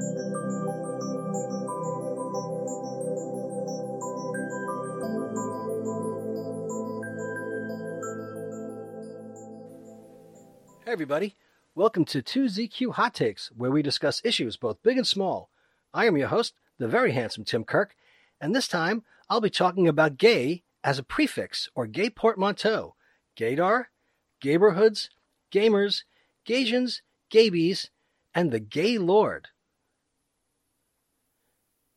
Hey, everybody. Welcome to 2ZQ Hot Takes, where we discuss issues both big and small. I am your host, the very handsome Tim Kirk, and this time I'll be talking about gay as a prefix or gay portmanteau, gaydar, gayborhoods, gaymers, Gaysians, gaybies, and the gay lord.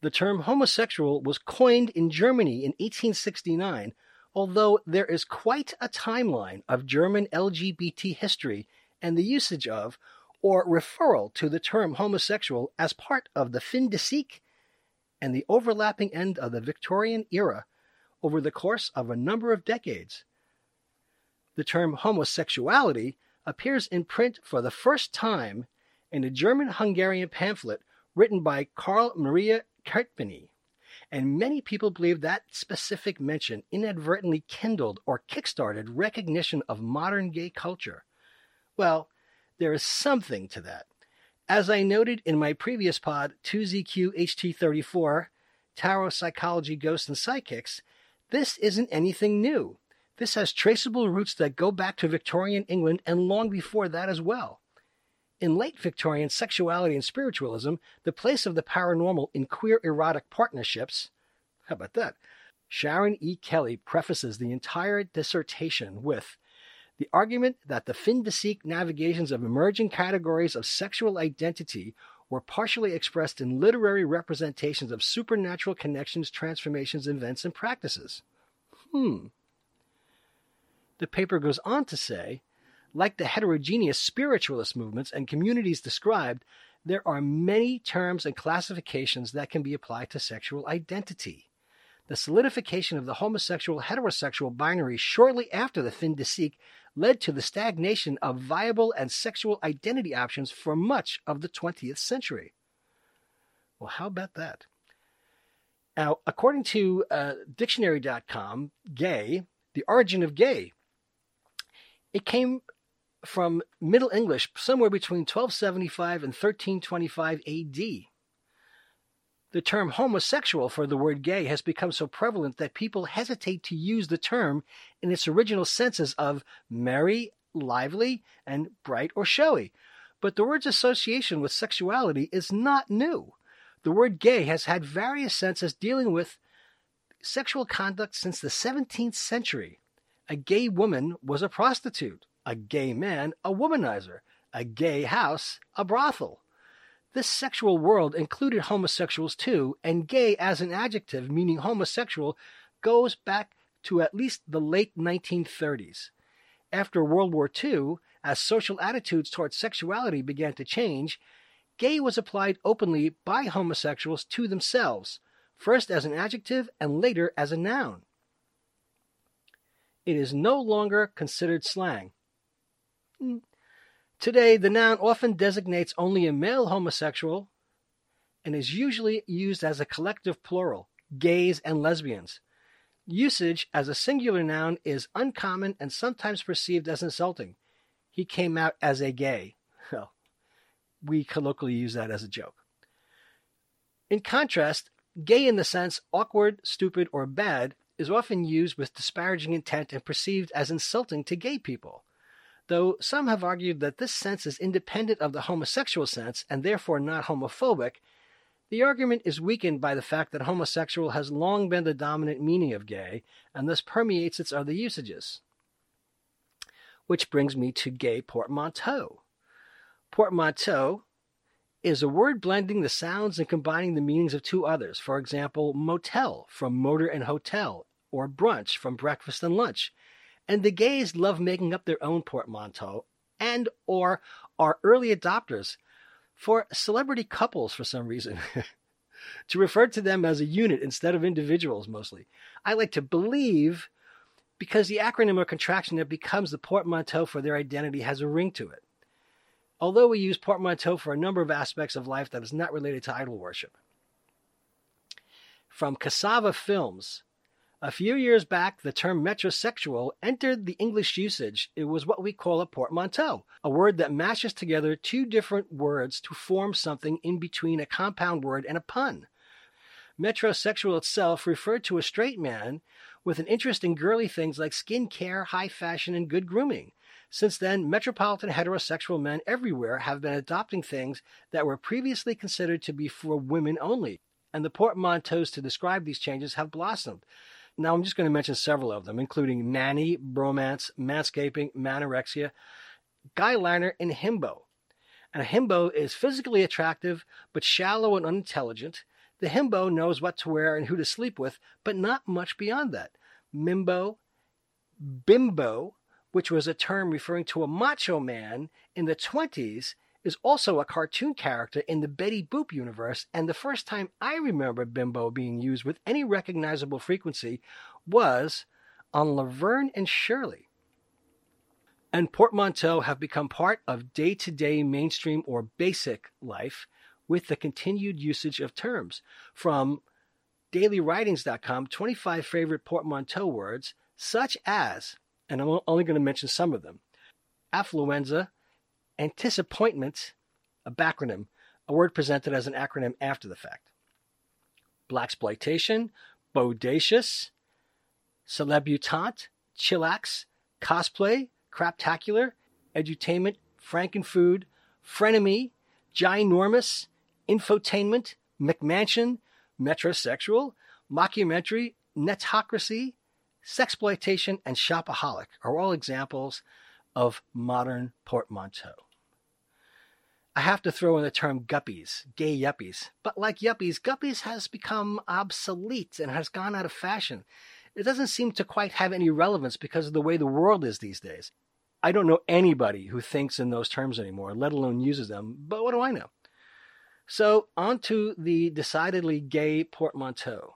The term homosexual was coined in Germany in 1869, although there is quite a timeline of German LGBT history and the usage of or referral to the term homosexual as part of the fin de siècle and the overlapping end of the Victorian era over the course of a number of decades. The term homosexuality appears in print for the first time in a German Hungarian pamphlet written by Karl Maria Kertbeny, and many people believe that specific mention inadvertently kindled or kickstarted recognition of modern gay culture. Well, there is something to that. As I noted in my previous pod, 2ZQ HT34, Tarot Psychology, Ghosts, and Psychics, this isn't anything new. This has traceable roots that go back to Victorian England and long before that as well. In late Victorian sexuality and spiritualism, the place of the paranormal in queer erotic partnerships, how about that? Sharon E. Kelly prefaces the entire dissertation with the argument that the fin de siècle navigations of emerging categories of sexual identity were partially expressed in literary representations of supernatural connections, transformations, events, and practices. Hmm. The paper goes on to say, like the heterogeneous spiritualist movements and communities described, there are many terms and classifications that can be applied to sexual identity. The solidification of the homosexual heterosexual binary shortly after the fin de siècle led to the stagnation of viable and sexual identity options for much of the 20th century. Well, how about that? Now, according to uh, dictionary.com, gay, the origin of gay, it came from Middle English somewhere between 1275 and 1325 AD. The term homosexual for the word gay has become so prevalent that people hesitate to use the term in its original senses of merry, lively, and bright or showy. But the word's association with sexuality is not new. The word gay has had various senses dealing with sexual conduct since the 17th century. A gay woman was a prostitute, a gay man, a womanizer, a gay house, a brothel. This sexual world included homosexuals too, and gay as an adjective meaning homosexual goes back to at least the late 1930s. After World War II, as social attitudes towards sexuality began to change, gay was applied openly by homosexuals to themselves, first as an adjective and later as a noun. It is no longer considered slang. Today, the noun often designates only a male homosexual and is usually used as a collective plural, gays and lesbians. Usage as a singular noun is uncommon and sometimes perceived as insulting. He came out as a gay. Well, we colloquially use that as a joke. In contrast, gay in the sense awkward, stupid, or bad is often used with disparaging intent and perceived as insulting to gay people though some have argued that this sense is independent of the homosexual sense and therefore not homophobic, the argument is weakened by the fact that homosexual has long been the dominant meaning of gay and thus permeates its other usages. Which brings me to gay portmanteau. Portmanteau is a word blending the sounds and combining the meanings of two others. For example, motel from motor and hotel, or brunch from breakfast and lunch, and the gays love making up their own portmanteau and or are early adopters for celebrity couples for some reason. to refer to them as a unit instead of individuals mostly. I like to believe because the acronym or contraction that becomes the portmanteau for their identity has a ring to it. Although we use portmanteau for a number of aspects of life that is not related to idol worship. From Cassava Films, A few years back, the term metrosexual entered the English usage. It was what we call a portmanteau, a word that mashes together two different words to form something in between a compound word and a pun. Metrosexual itself referred to a straight man with an interest in girly things like skin care, high fashion, and good grooming. Since then, metropolitan heterosexual men everywhere have been adopting things that were previously considered to be for women only, and the portmanteaus to describe these changes have blossomed. Now, I'm just going to mention several of them, including Nanny, Bromance, Manscaping, Manorexia, Guy Liner, and Himbo. And a himbo is physically attractive but shallow and unintelligent. The himbo knows what to wear and who to sleep with, but not much beyond that. Mimbo, bimbo, which was a term referring to a macho man in the 20s, is also a cartoon character in the Betty Boop universe, and the first time I remember Bimbo being used with any recognizable frequency was on Laverne and Shirley. And portmanteau have become part of day to day mainstream or basic life with the continued usage of terms. From dailywritings.com, 25 favorite portmanteau words, such as, and I'm only going to mention some of them affluenza, Anticipointment, a backronym, a word presented as an acronym after the fact. Blaxploitation, bodacious, celebutante, chillax, cosplay, craptacular, edutainment, frankenfood, frenemy, ginormous, infotainment, McMansion, metrosexual, mockumentary, netocracy, sexploitation, and shopaholic are all examples of modern portmanteau. I have to throw in the term guppies, gay yuppies. But like yuppies, guppies has become obsolete and has gone out of fashion. It doesn't seem to quite have any relevance because of the way the world is these days. I don't know anybody who thinks in those terms anymore, let alone uses them, but what do I know? So, on to the decidedly gay portmanteau.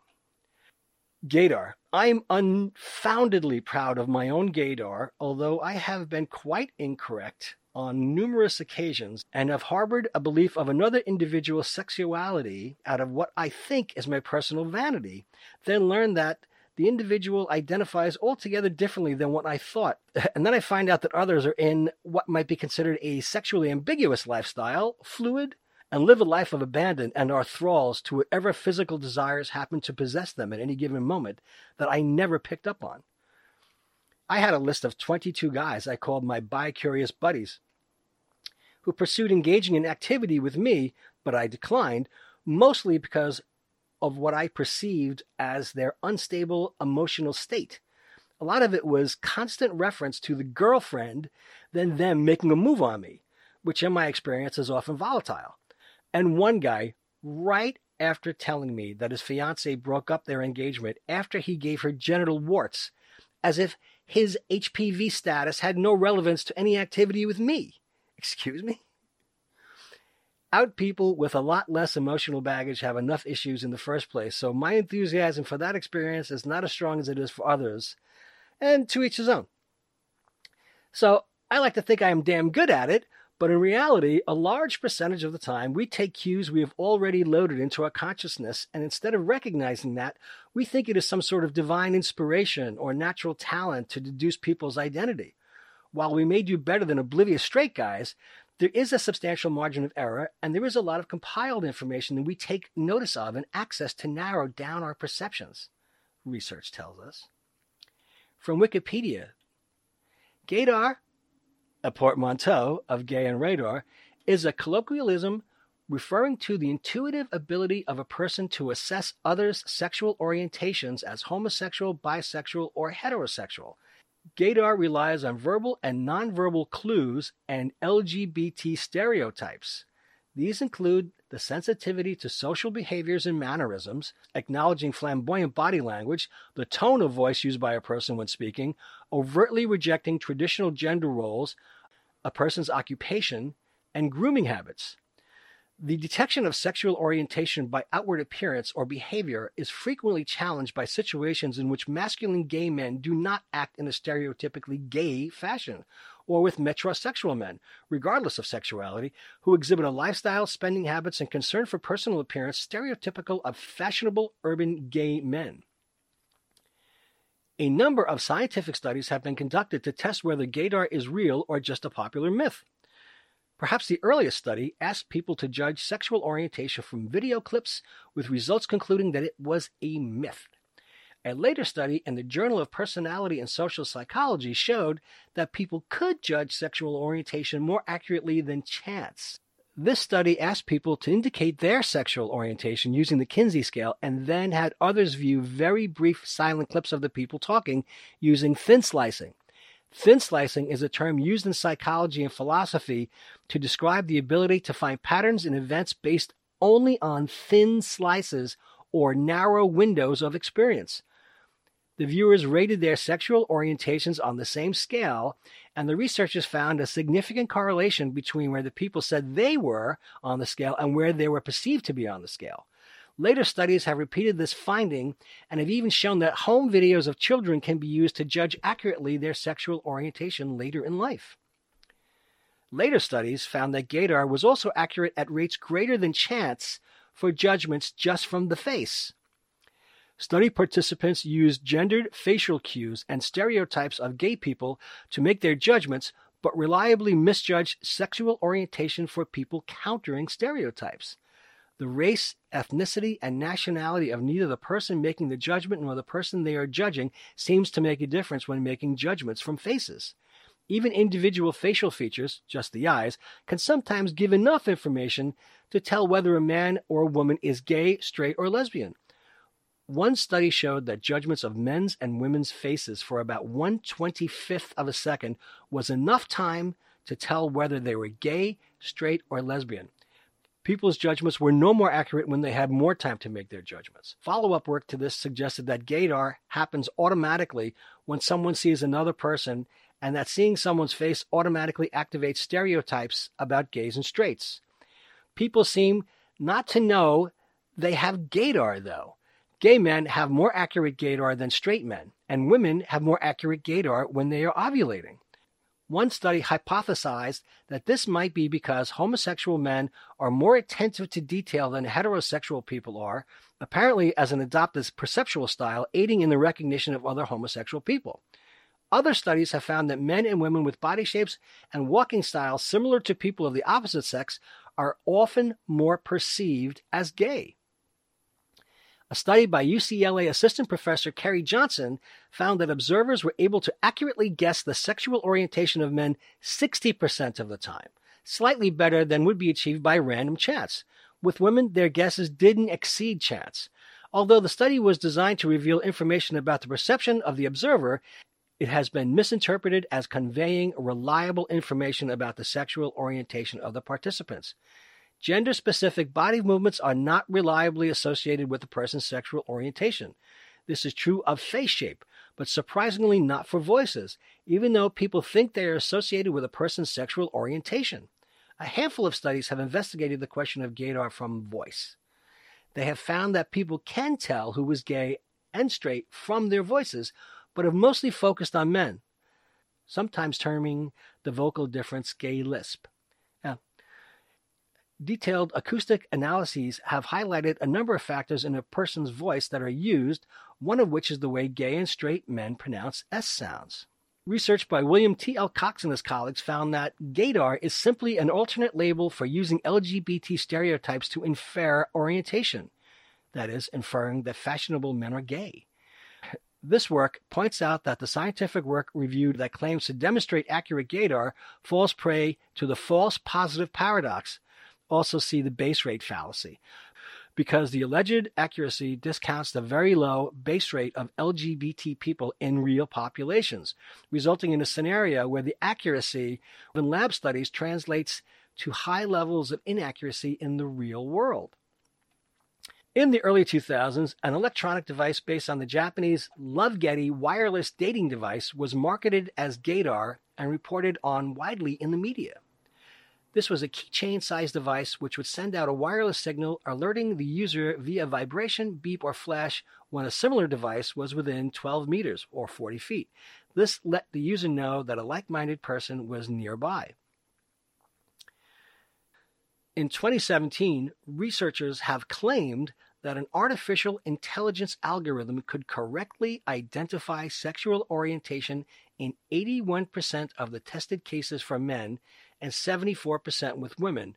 Gaydar. I'm unfoundedly proud of my own gaydar, although I have been quite incorrect on numerous occasions and have harbored a belief of another individual's sexuality out of what I think is my personal vanity, then learn that the individual identifies altogether differently than what I thought. And then I find out that others are in what might be considered a sexually ambiguous lifestyle, fluid, and live a life of abandon and are thralls to whatever physical desires happen to possess them at any given moment that I never picked up on. I had a list of 22 guys I called my bi curious buddies who pursued engaging in activity with me, but I declined, mostly because of what I perceived as their unstable emotional state. A lot of it was constant reference to the girlfriend, then them making a move on me, which in my experience is often volatile. And one guy, right after telling me that his fiancee broke up their engagement after he gave her genital warts, as if his HPV status had no relevance to any activity with me. Excuse me? Out people with a lot less emotional baggage have enough issues in the first place, so my enthusiasm for that experience is not as strong as it is for others, and to each his own. So I like to think I am damn good at it, but in reality, a large percentage of the time, we take cues we have already loaded into our consciousness, and instead of recognizing that, we think it is some sort of divine inspiration or natural talent to deduce people's identity. While we may do better than oblivious straight guys, there is a substantial margin of error, and there is a lot of compiled information that we take notice of and access to narrow down our perceptions, research tells us. From Wikipedia, gaydar a portmanteau of gay and radar, is a colloquialism referring to the intuitive ability of a person to assess others' sexual orientations as homosexual, bisexual, or heterosexual. Gaydar relies on verbal and nonverbal clues and LGBT stereotypes. These include the sensitivity to social behaviors and mannerisms, acknowledging flamboyant body language, the tone of voice used by a person when speaking, overtly rejecting traditional gender roles, a person's occupation, and grooming habits. The detection of sexual orientation by outward appearance or behavior is frequently challenged by situations in which masculine gay men do not act in a stereotypically gay fashion, or with metrosexual men, regardless of sexuality, who exhibit a lifestyle, spending habits, and concern for personal appearance stereotypical of fashionable urban gay men. A number of scientific studies have been conducted to test whether gaydar is real or just a popular myth. Perhaps the earliest study asked people to judge sexual orientation from video clips, with results concluding that it was a myth. A later study in the Journal of Personality and Social Psychology showed that people could judge sexual orientation more accurately than chance. This study asked people to indicate their sexual orientation using the Kinsey scale and then had others view very brief silent clips of the people talking using thin slicing. Thin slicing is a term used in psychology and philosophy to describe the ability to find patterns in events based only on thin slices or narrow windows of experience. The viewers rated their sexual orientations on the same scale, and the researchers found a significant correlation between where the people said they were on the scale and where they were perceived to be on the scale. Later studies have repeated this finding and have even shown that home videos of children can be used to judge accurately their sexual orientation later in life. Later studies found that gaydar was also accurate at rates greater than chance for judgments just from the face. Study participants used gendered facial cues and stereotypes of gay people to make their judgments, but reliably misjudged sexual orientation for people countering stereotypes. The race, ethnicity, and nationality of neither the person making the judgment nor the person they are judging seems to make a difference when making judgments from faces. Even individual facial features, just the eyes, can sometimes give enough information to tell whether a man or a woman is gay, straight, or lesbian. One study showed that judgments of men's and women's faces for about 1 25th of a second was enough time to tell whether they were gay, straight, or lesbian. People's judgments were no more accurate when they had more time to make their judgments. Follow up work to this suggested that gaydar happens automatically when someone sees another person, and that seeing someone's face automatically activates stereotypes about gays and straights. People seem not to know they have gaydar, though. Gay men have more accurate gaydar than straight men, and women have more accurate gaydar when they are ovulating. One study hypothesized that this might be because homosexual men are more attentive to detail than heterosexual people are, apparently as an adopted perceptual style aiding in the recognition of other homosexual people. Other studies have found that men and women with body shapes and walking styles similar to people of the opposite sex are often more perceived as gay. A study by UCLA assistant professor Kerri Johnson found that observers were able to accurately guess the sexual orientation of men 60% of the time, slightly better than would be achieved by random chance. With women, their guesses didn't exceed chance. Although the study was designed to reveal information about the perception of the observer, it has been misinterpreted as conveying reliable information about the sexual orientation of the participants. Gender specific body movements are not reliably associated with a person's sexual orientation. This is true of face shape, but surprisingly not for voices, even though people think they are associated with a person's sexual orientation. A handful of studies have investigated the question of gaydar from voice. They have found that people can tell who is gay and straight from their voices, but have mostly focused on men, sometimes terming the vocal difference gay lisp. Detailed acoustic analyses have highlighted a number of factors in a person's voice that are used, one of which is the way gay and straight men pronounce S sounds. Research by William T. L. Cox and his colleagues found that gaydar is simply an alternate label for using LGBT stereotypes to infer orientation, that is, inferring that fashionable men are gay. This work points out that the scientific work reviewed that claims to demonstrate accurate gaydar falls prey to the false positive paradox also see the base rate fallacy because the alleged accuracy discounts the very low base rate of LGBT people in real populations, resulting in a scenario where the accuracy in lab studies translates to high levels of inaccuracy in the real world. In the early 2000s, an electronic device based on the Japanese Lovegetty wireless dating device was marketed as gaydar and reported on widely in the media. This was a keychain sized device which would send out a wireless signal alerting the user via vibration, beep, or flash when a similar device was within 12 meters or 40 feet. This let the user know that a like minded person was nearby. In 2017, researchers have claimed that an artificial intelligence algorithm could correctly identify sexual orientation in 81% of the tested cases for men and 74% with women,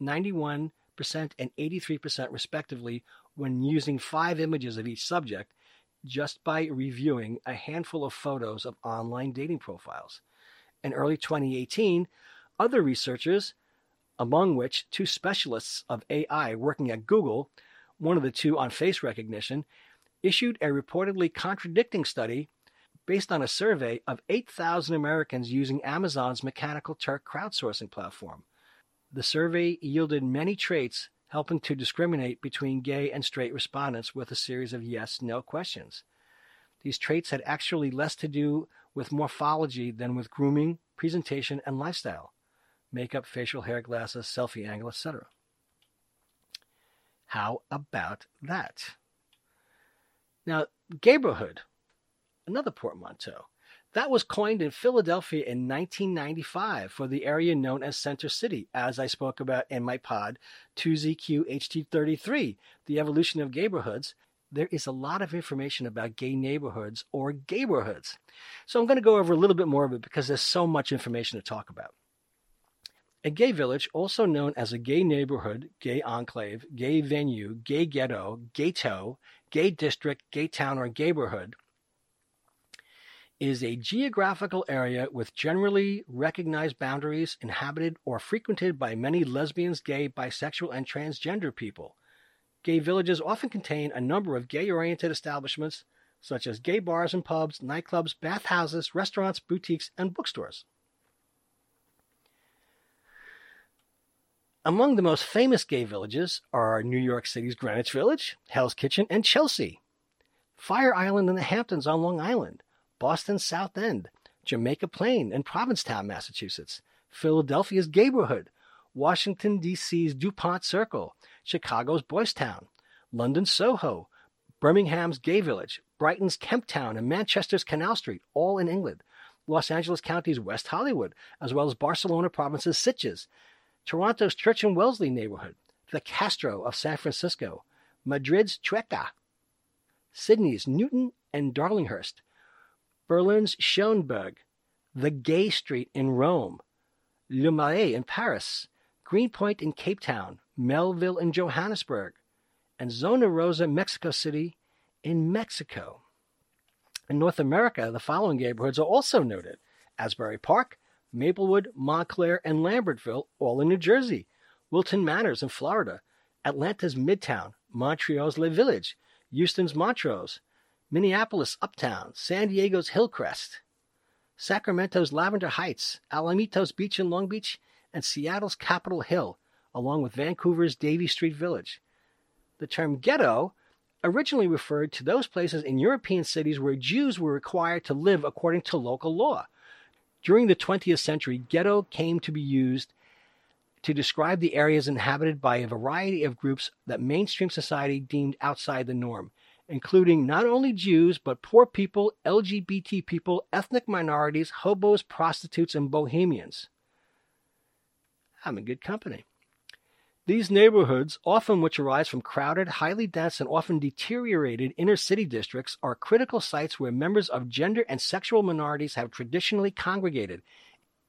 91% and 83% respectively, when using five images of each subject just by reviewing a handful of photos of online dating profiles. In early 2018, other researchers, among which two specialists of AI working at Google, one of the two on face recognition, issued a reportedly contradicting study based on a survey of 8,000 Americans using Amazon's Mechanical Turk crowdsourcing platform. The survey yielded many traits helping to discriminate between gay and straight respondents with a series of yes no questions. These traits had actually less to do with morphology than with grooming, presentation, and lifestyle makeup, facial hair, glasses, selfie angle, etc. How about that? Now, gayborhood, another portmanteau. That was coined in Philadelphia in 1995 for the area known as Center City, as I spoke about in my pod 2ZQHT33, The Evolution of Gayborhoods. There is a lot of information about gay neighborhoods or gayborhoods. So I'm going to go over a little bit more of it because there's so much information to talk about. A gay village, also known as a gay neighborhood, gay enclave, gay venue, gay ghetto, gayto, gay district, gay town, or gayborhood, is a geographical area with generally recognized boundaries inhabited or frequented by many lesbians, gay, bisexual, and transgender people. Gay villages often contain a number of gay oriented establishments, such as gay bars and pubs, nightclubs, bathhouses, restaurants, boutiques, and bookstores. Among the most famous gay villages are New York City's Greenwich Village, Hell's Kitchen, and Chelsea, Fire Island in the Hamptons on Long Island, Boston's South End, Jamaica Plain and Provincetown, Massachusetts, Philadelphia's Gayborhood, Washington, D.C.'s DuPont Circle, Chicago's Boys Town, London's Soho, Birmingham's Gay Village, Brighton's Kemp Town, and Manchester's Canal Street, all in England, Los Angeles County's West Hollywood, as well as Barcelona Province's Sitges, Toronto's Church and Wellesley neighborhood, the Castro of San Francisco, Madrid's Chueca, Sydney's Newtown and Darlinghurst, Berlin's Schöneberg, the Gay Street in Rome, Le Marais in Paris, Greenpoint in Cape Town, Melville in Johannesburg, and Zona Rosa, Mexico City in Mexico. In North America, the following neighborhoods are also noted Asbury Park, Maplewood, Montclair, and Lambertville, all in New Jersey, Wilton Manors in Florida, Atlanta's Midtown, Montreal's Le Village, Houston's Montrose, Minneapolis Uptown, San Diego's Hillcrest, Sacramento's Lavender Heights, Alamitos Beach in Long Beach, and Seattle's Capitol Hill, along with Vancouver's Davie Street Village. The term ghetto originally referred to those places in European cities where Jews were required to live according to local law. During the 20th century, ghetto came to be used to describe the areas inhabited by a variety of groups that mainstream society deemed outside the norm including not only Jews, but poor people, LGBT people, ethnic minorities, hobos, prostitutes, and bohemians. I'm in good company. These neighborhoods, often which arise from crowded, highly dense, and often deteriorated inner city districts, are critical sites where members of gender and sexual minorities have traditionally congregated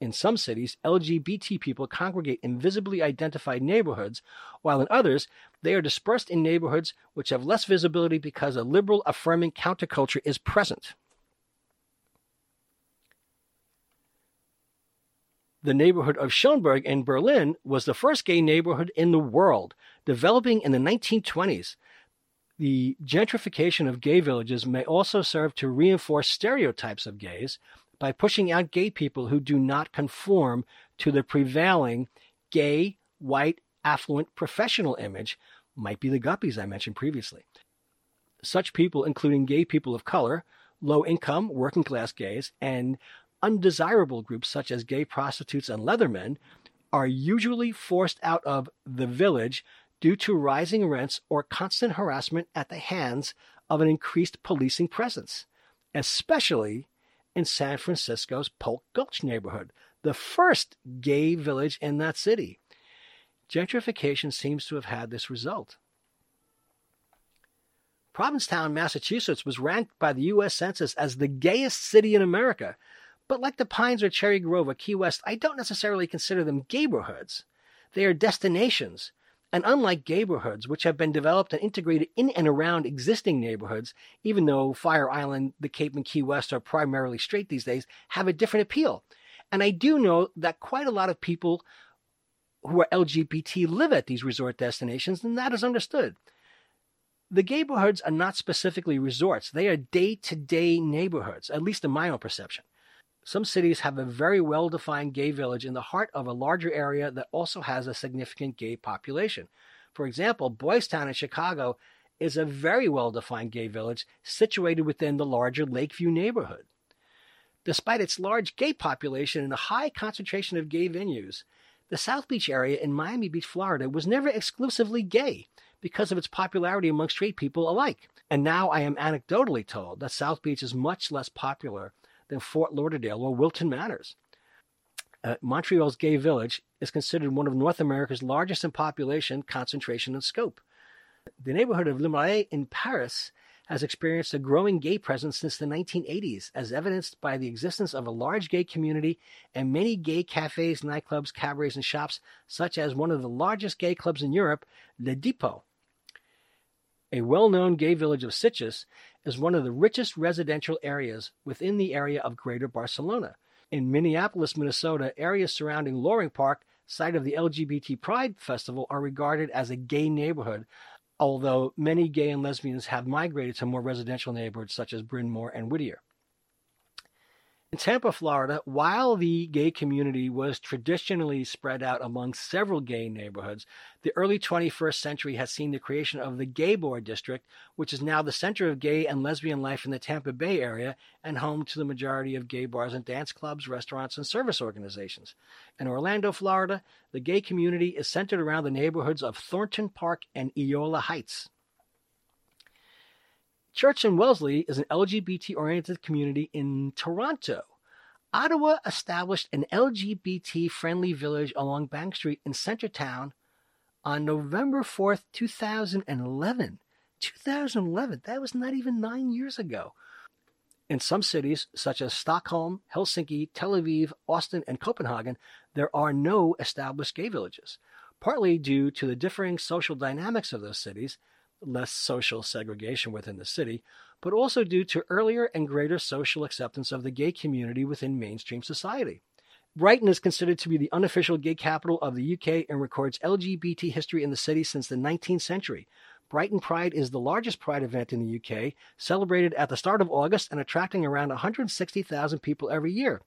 in some cities, LGBT people congregate in visibly identified neighborhoods, while in others, they are dispersed in neighborhoods which have less visibility because a liberal affirming counterculture is present. The neighborhood of Schöneberg in Berlin was the first gay neighborhood in the world, developing in the 1920s. The gentrification of gay villages may also serve to reinforce stereotypes of gays, by pushing out gay people who do not conform to the prevailing gay, white, affluent professional image, might be the guppies I mentioned previously. Such people, including gay people of color, low income, working class gays, and undesirable groups such as gay prostitutes and leathermen, are usually forced out of the village due to rising rents or constant harassment at the hands of an increased policing presence, especially in San Francisco's Polk Gulch neighborhood, the first gay village in that city. Gentrification seems to have had this result. Provincetown, Massachusetts was ranked by the U.S. Census as the gayest city in America. But like the Pines or Cherry Grove or Key West, I don't necessarily consider them gayborhoods. They are destinations. And unlike neighborhoods, which have been developed and integrated in and around existing neighborhoods, even though Fire Island, the Cape and Key West are primarily straight these days, have a different appeal. And I do know that quite a lot of people who are LGBT live at these resort destinations, and that is understood. The neighborhoods are not specifically resorts, they are day to day neighborhoods, at least in my own perception. Some cities have a very well defined gay village in the heart of a larger area that also has a significant gay population. For example, Boys Town in Chicago is a very well defined gay village situated within the larger Lakeview neighborhood. Despite its large gay population and a high concentration of gay venues, the South Beach area in Miami Beach, Florida was never exclusively gay because of its popularity among straight people alike. And now I am anecdotally told that South Beach is much less popular than Fort Lauderdale or Wilton Manors. Uh, Montreal's gay village is considered one of North America's largest in population, concentration, and scope. The neighborhood of Le Marais in Paris has experienced a growing gay presence since the 1980s, as evidenced by the existence of a large gay community and many gay cafes, nightclubs, cabarets, and shops, such as one of the largest gay clubs in Europe, Le Depot. A well known gay village of Sitges is one of the richest residential areas within the area of Greater Barcelona. In Minneapolis, Minnesota, areas surrounding Loring Park, site of the LGBT Pride Festival, are regarded as a gay neighborhood, although many gay and lesbians have migrated to more residential neighborhoods such as Bryn Mawr and Whittier. In Tampa, Florida, while the gay community was traditionally spread out among several gay neighborhoods, the early 21st century has seen the creation of the Gayborhood District, which is now the center of gay and lesbian life in the Tampa Bay area and home to the majority of gay bars and dance clubs, restaurants, and service organizations. In Orlando, Florida, the gay community is centered around the neighborhoods of Thornton Park and Eola Heights. Church and Wellesley is an LGBT oriented community in Toronto. Ottawa established an LGBT friendly village along Bank Street in Centertown on November 4th, 2011. 2011, that was not even nine years ago. In some cities, such as Stockholm, Helsinki, Tel Aviv, Austin, and Copenhagen, there are no established gay villages, partly due to the differing social dynamics of those cities less social segregation within the city, but also due to earlier and greater social acceptance of the gay community within mainstream society. Brighton is considered to be the unofficial gay capital of the UK and records LGBT history in the city since the 19th century. Brighton Pride is the largest pride event in the UK, celebrated at the start of August and attracting around 160,000 people every year.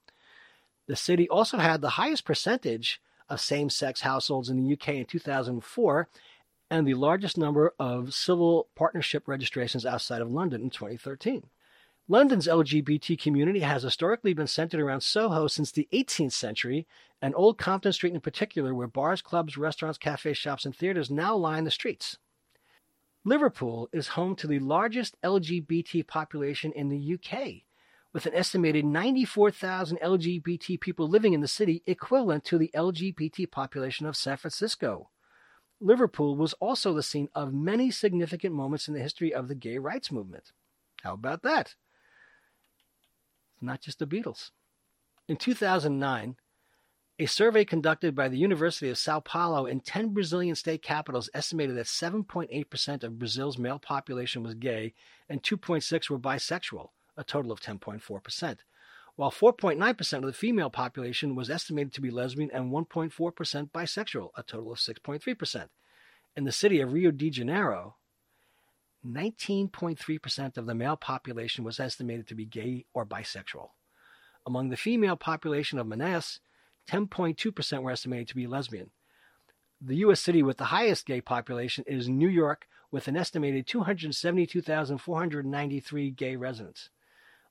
The city also had the highest percentage of same sex households in the UK in 2004 and the largest number of civil partnership registrations outside of London in 2013. London's LGBT community has historically been centered around Soho since the 18th century, and Old Compton Street in particular, where bars, clubs, restaurants, cafes, shops, and theaters now line the streets. Liverpool is home to the largest LGBT population in the UK, with an estimated 94,000 LGBT people living in the city, equivalent to the LGBT population of San Francisco. Liverpool was also the scene of many significant moments in the history of the gay rights movement. How about that? It's Not just the Beatles. In 2009, a survey conducted by the University of Sao Paulo in 10 Brazilian state capitals estimated that 7.8% of Brazil's male population was gay and 2.6 were bisexual, a total of 10.4% while 4.9% of the female population was estimated to be lesbian and 1.4% bisexual, a total of 6.3%. In the city of Rio de Janeiro, 19.3% of the male population was estimated to be gay or bisexual. Among the female population of Manaus, 10.2% were estimated to be lesbian. The U.S. city with the highest gay population is New York, with an estimated 272,493 gay residents.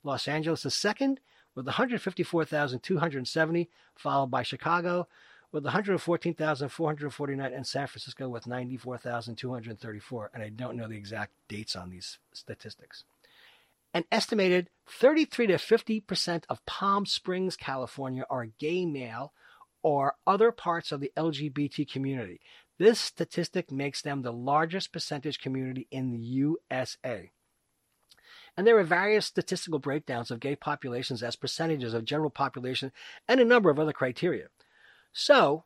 Los Angeles is second, with 154,270, followed by Chicago with 114,449 and San Francisco with 94,234. And I don't know the exact dates on these statistics. An estimated 33 to 50% of Palm Springs, California are gay male or other parts of the LGBT community. This statistic makes them the largest percentage community in the USA. And there are various statistical breakdowns of gay populations as percentages of general population and a number of other criteria. So,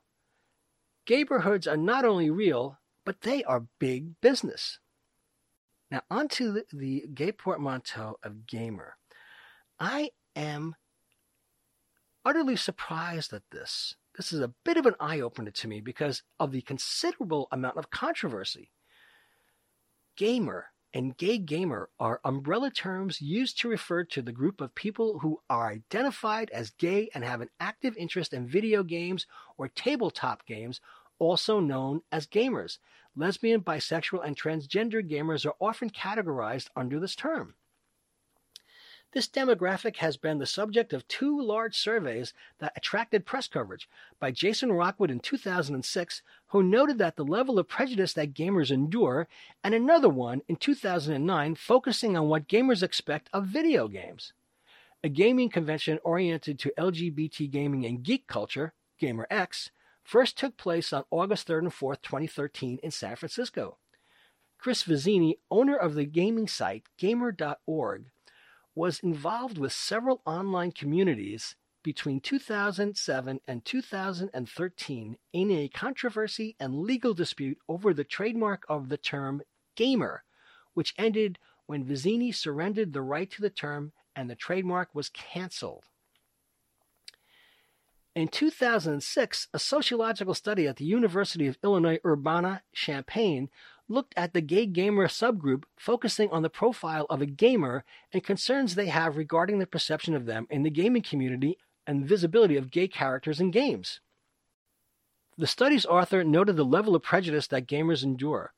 neighborhoods are not only real, but they are big business. Now, onto the, the gay portmanteau of gaymer. I am utterly surprised at this. This is a bit of an eye opener to me because of the considerable amount of controversy. Gaymer and gay gamer are umbrella terms used to refer to the group of people who are identified as gay and have an active interest in video games or tabletop games, also known as gamers. Lesbian, bisexual, and transgender gamers are often categorized under this term. This demographic has been the subject of two large surveys that attracted press coverage by Jason Rockwood in 2006, who noted that the level of prejudice that gamers endure, and another one in 2009 focusing on what gamers expect of video games. A gaming convention oriented to LGBT gaming and geek culture, GaymerX, first took place on August 3rd and 4th, 2013 in San Francisco. Chris Vizzini, owner of the gaming site gaymer.org, was involved with several online communities between 2007 and 2013 in a controversy and legal dispute over the trademark of the term gaymer, which ended when Vizzini surrendered the right to the term and the trademark was canceled. In 2006, a sociological study at the University of Illinois Urbana Champaign looked at the gay gamer subgroup, focusing on the profile of a gamer and concerns they have regarding the perception of them in the gaming community and visibility of gay characters in games. The study's author noted the level of prejudice that gamers endure.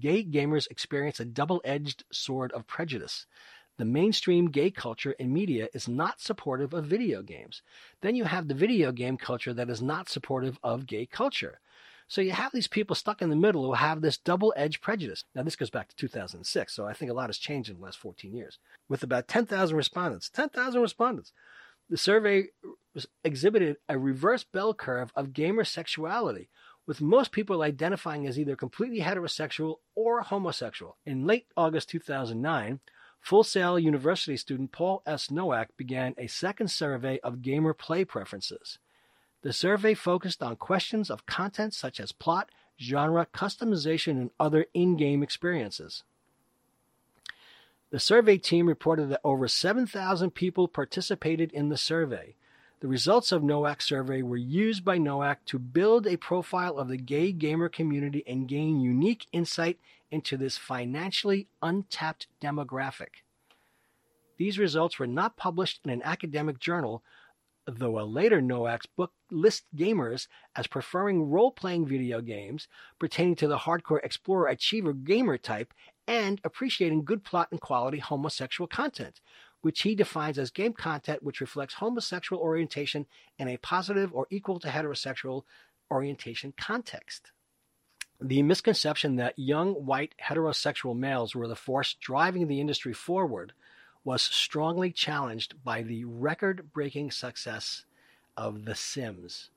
Gay gamers experience a double edged sword of prejudice. The mainstream gay culture and media is not supportive of video games. Then you have the video game culture that is not supportive of gay culture. So you have these people stuck in the middle who have this double edged prejudice. Now, this goes back to 2006, so I think a lot has changed in the last 14 years. With about 10,000 respondents, 10,000 respondents, the survey exhibited a reverse bell curve of gamer sexuality, with most people identifying as either completely heterosexual or homosexual. In late August 2009, Full Sail University student Paul S. Nowak began a second survey of gamer play preferences. The survey focused on questions of content such as plot, genre, customization, and other in game experiences. The survey team reported that over 7,000 people participated in the survey. The results of Nowak's survey were used by NOAC to build a profile of the gay gamer community and gain unique insight into this financially untapped demographic. These results were not published in an academic journal, though a later Nowak's book lists gamers as preferring role playing video games pertaining to the hardcore explorer achiever gamer type and appreciating good plot and quality homosexual content, which he defines as game content which reflects homosexual orientation in a positive or equal to heterosexual orientation context. The misconception that young white heterosexual males were the force driving the industry forward was strongly challenged by the record breaking success of The Sims.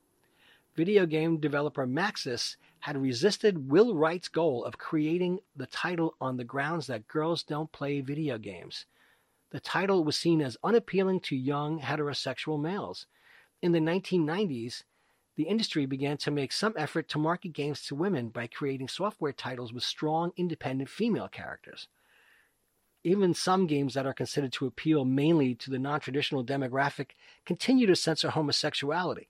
Video game developer Maxis had resisted Will Wright's goal of creating the title on the grounds that girls don't play video games. The title was seen as unappealing to young heterosexual males. In the 1990s, the industry began to make some effort to market games to women by creating software titles with strong independent female characters even some games that are considered to appeal mainly to the non traditional demographic continue to censor homosexuality.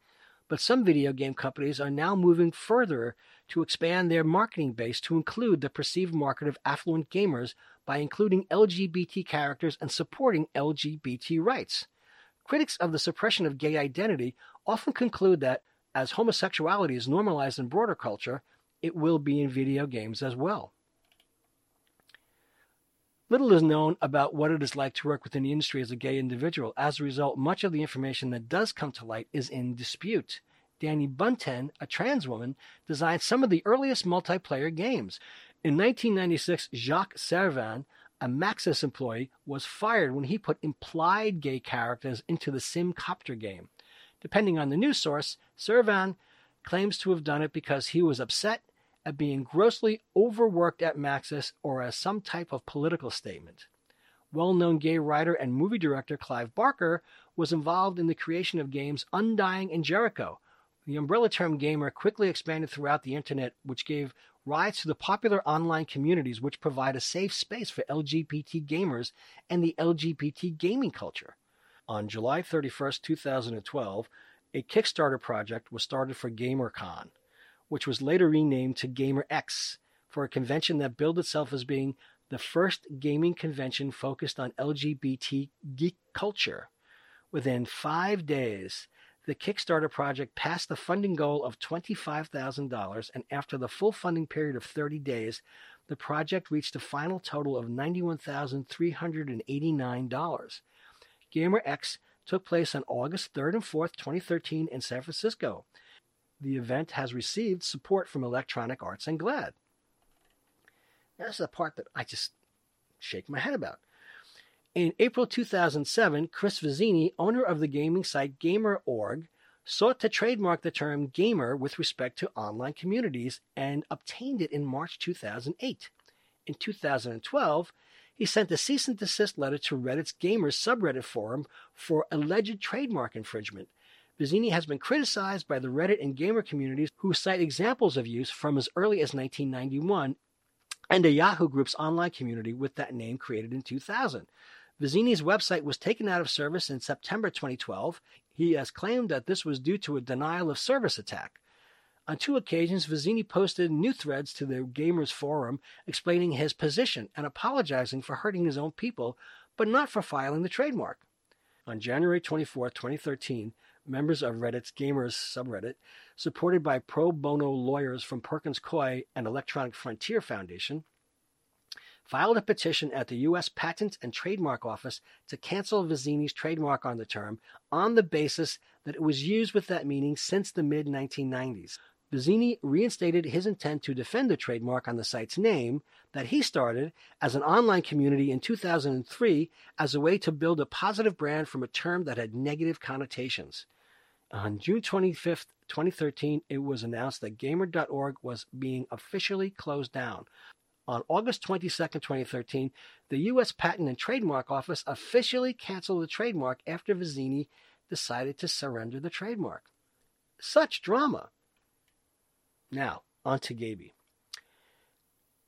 But some video game companies are now moving further to expand their marketing base to include the perceived market of affluent gamers by including LGBT characters and supporting LGBT rights. Critics of the suppression of gay identity often conclude that as homosexuality is normalized in broader culture, it will be in video games as well. Little is known about what it is like to work within the industry as a gay individual. As a result, much of the information that does come to light is in dispute. Dani Bunten, a trans woman, designed some of the earliest multiplayer games. In 1996, Jacques Servin, a Maxis employee, was fired when he put implied gay characters into the Simcopter game. Depending on the news source, Servin claims to have done it because he was upset at being grossly overworked at Maxis or as some type of political statement. Well known gay writer and movie director Clive Barker was involved in the creation of games Undying and Jericho. The umbrella term gaymer quickly expanded throughout the internet, which gave rise to the popular online communities which provide a safe space for LGBT gamers and the LGBT gaming culture. On July 31, 2012, a Kickstarter project was started for GaymerCon, which was later renamed to GaymerX, for a convention that billed itself as being the first gaming convention focused on LGBT geek culture. Within five days, the Kickstarter project passed the funding goal of $25,000, and after the full funding period of 30 days, the project reached a final total of $91,389. GaymerX took place on August 3rd and 4th, 2013, in San Francisco. The event has received support from Electronic Arts and this is the part that I just shake my head about. In April 2007, Chris Vizzini, owner of the gaming site Gaymer.org, sought to trademark the term gaymer with respect to online communities and obtained it in March 2008. In 2012, he sent a cease and desist letter to Reddit's Gaymers subreddit forum for alleged trademark infringement. Vizzini has been criticized by the Reddit and gaymer communities who cite examples of use from as early as 1991 and a Yahoo Group's online community with that name created in 2000. Vizzini's website was taken out of service in September 2012. He has claimed that this was due to a denial of service attack. On two occasions, Vizzini posted new threads to the Gaymers Forum explaining his position and apologizing for hurting his own people, but not for filing the trademark. On January 24, 2013, members of Reddit's Gaymers subreddit, supported by pro bono lawyers from Perkins Coie and Electronic Frontier Foundation, filed a petition at the U.S. Patent and Trademark Office to cancel Vizzini's trademark on the term on the basis that it was used with that meaning since the mid 1990s. Vizzini reinstated his intent to defend the trademark on the site's name that he started as an online community in 2003 as a way to build a positive brand from a term that had negative connotations. On June 25, 2013, it was announced that Gaymer.org was being officially closed down. On August 22, 2013, the U.S. Patent and Trademark Office officially canceled the trademark after Vizzini decided to surrender the trademark. Such drama! Now, on to Gayby.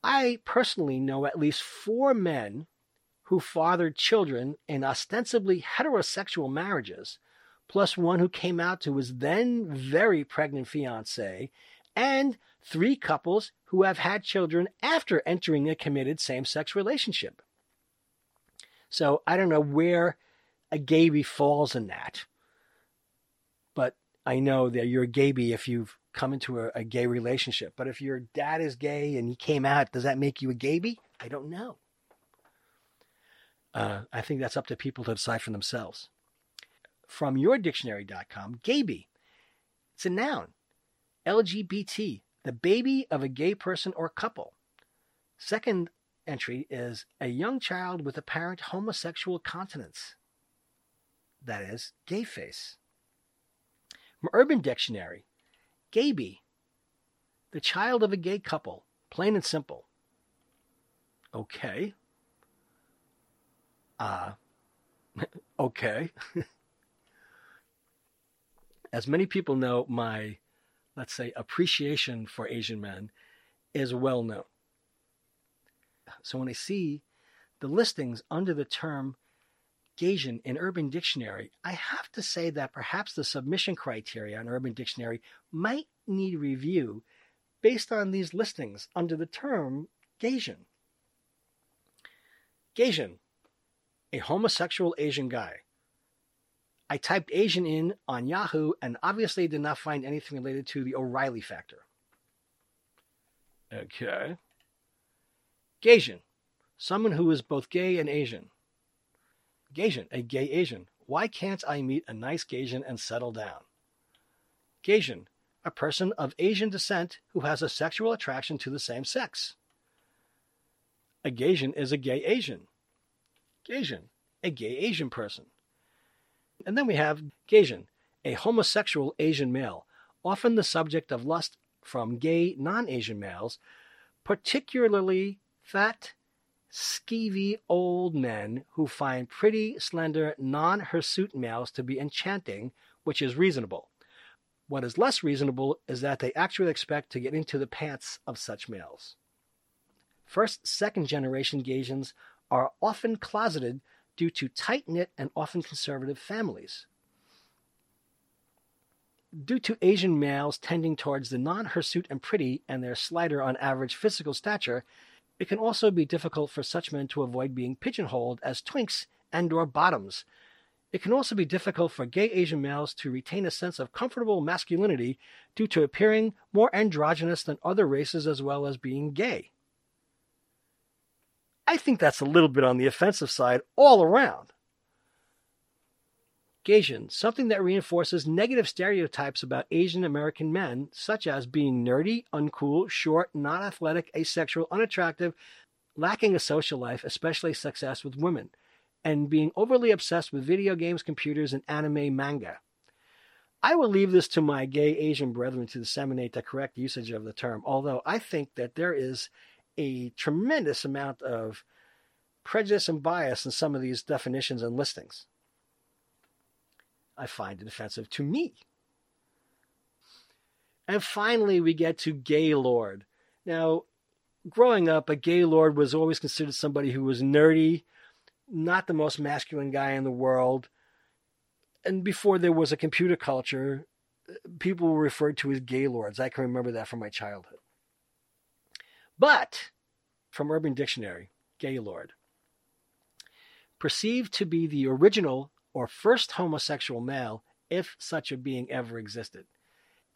I personally know at least four men who fathered children in ostensibly heterosexual marriages, plus one who came out to his then very pregnant fiancee, and three couples who have had children after entering a committed same sex relationship. So I don't know where a Gayby falls in that, but I know that you're a Gayby if you've come into a, a, gay relationship. But if your dad is gay and he came out, does that make you a Gayby? I don't know. Uh, I think that's up to people to decide for themselves. From yourdictionary.com, Gayby. It's a noun. LGBT, the baby of a gay person or couple. Second entry is a young child with apparent homosexual continence. That is, gay face. From Urban Dictionary, Gayby, the child of a gay couple, plain and simple. Okay. Uh, okay. As many people know, my, let's say, appreciation for Asian men is well known. So when I see the listings under the term Gaysian in Urban Dictionary, I have to say that perhaps the submission criteria in Urban Dictionary might need review based on these listings under the term Gaysian. Gaysian, a homosexual Asian guy. I typed Asian in on Yahoo and obviously did not find anything related to the O'Reilly factor. Okay. Gaysian, someone who is both gay and Asian. Gaysian, a gay Asian. Why can't I meet a nice Gaysian and settle down? Gaysian, a person of Asian descent who has a sexual attraction to the same sex. A Gaysian is a gay Asian. Gaysian, a gay Asian person. And then we have Gaysian, a homosexual Asian male, often the subject of lust from gay non Asian males, particularly fat, skeevy old men who find pretty, slender, non hirsute males to be enchanting, which is reasonable. What is less reasonable is that they actually expect to get into the pants of such males. First, second generation Gaysians are often closeted due to tight knit and often conservative families. Due to Asian males tending towards the non hirsute and pretty and their slighter on average physical stature, it can also be difficult for such men to avoid being pigeonholed as twinks and or bottoms. It can also be difficult for gay Asian males to retain a sense of comfortable masculinity due to appearing more androgynous than other races as well as being gay. I think that's a little bit on the offensive side all around. Gaysian, something that reinforces negative stereotypes about Asian American men, such as being nerdy, uncool, short, not athletic, asexual, unattractive, lacking a social life, especially success with women, and being overly obsessed with video games, computers, and anime manga. I will leave this to my gay Asian brethren to disseminate the correct usage of the term, although I think that there is a tremendous amount of prejudice and bias in some of these definitions and listings. I find it offensive to me. And finally, we get to Gaylord. Now, growing up, a Gaylord was always considered somebody who was nerdy, not the most masculine guy in the world. And before there was a computer culture, people were referred to as Gaylords. I can remember that from my childhood. But, from Urban Dictionary, Gaylord, perceived to be the original or first homosexual male, if such a being ever existed.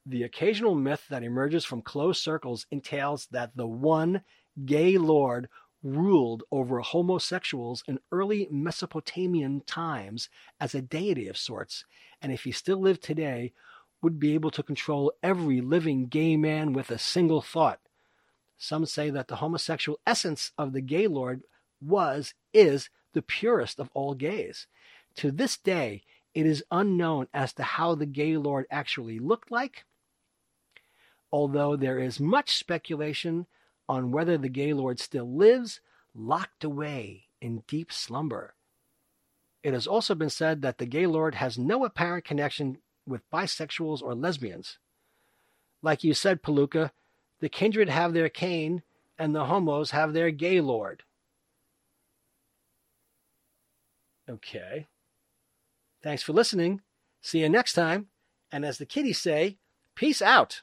The occasional myth that emerges from closed circles entails that the one gay lord ruled over homosexuals in early Mesopotamian times as a deity of sorts, and if he still lived today, would be able to control every living gay man with a single thought. Some say that the homosexual essence of the gay lord was, is, the purest of all gays. To this day, it is unknown as to how the gay lord actually looked like, although there is much speculation on whether the gay lord still lives locked away in deep slumber. It has also been said that the gay lord has no apparent connection with bisexuals or lesbians. Like you said, Palooka, the kindred have their Cain and the homos have their gay lord. Okay. Thanks for listening. See you next time. And as the kiddies say, peace out.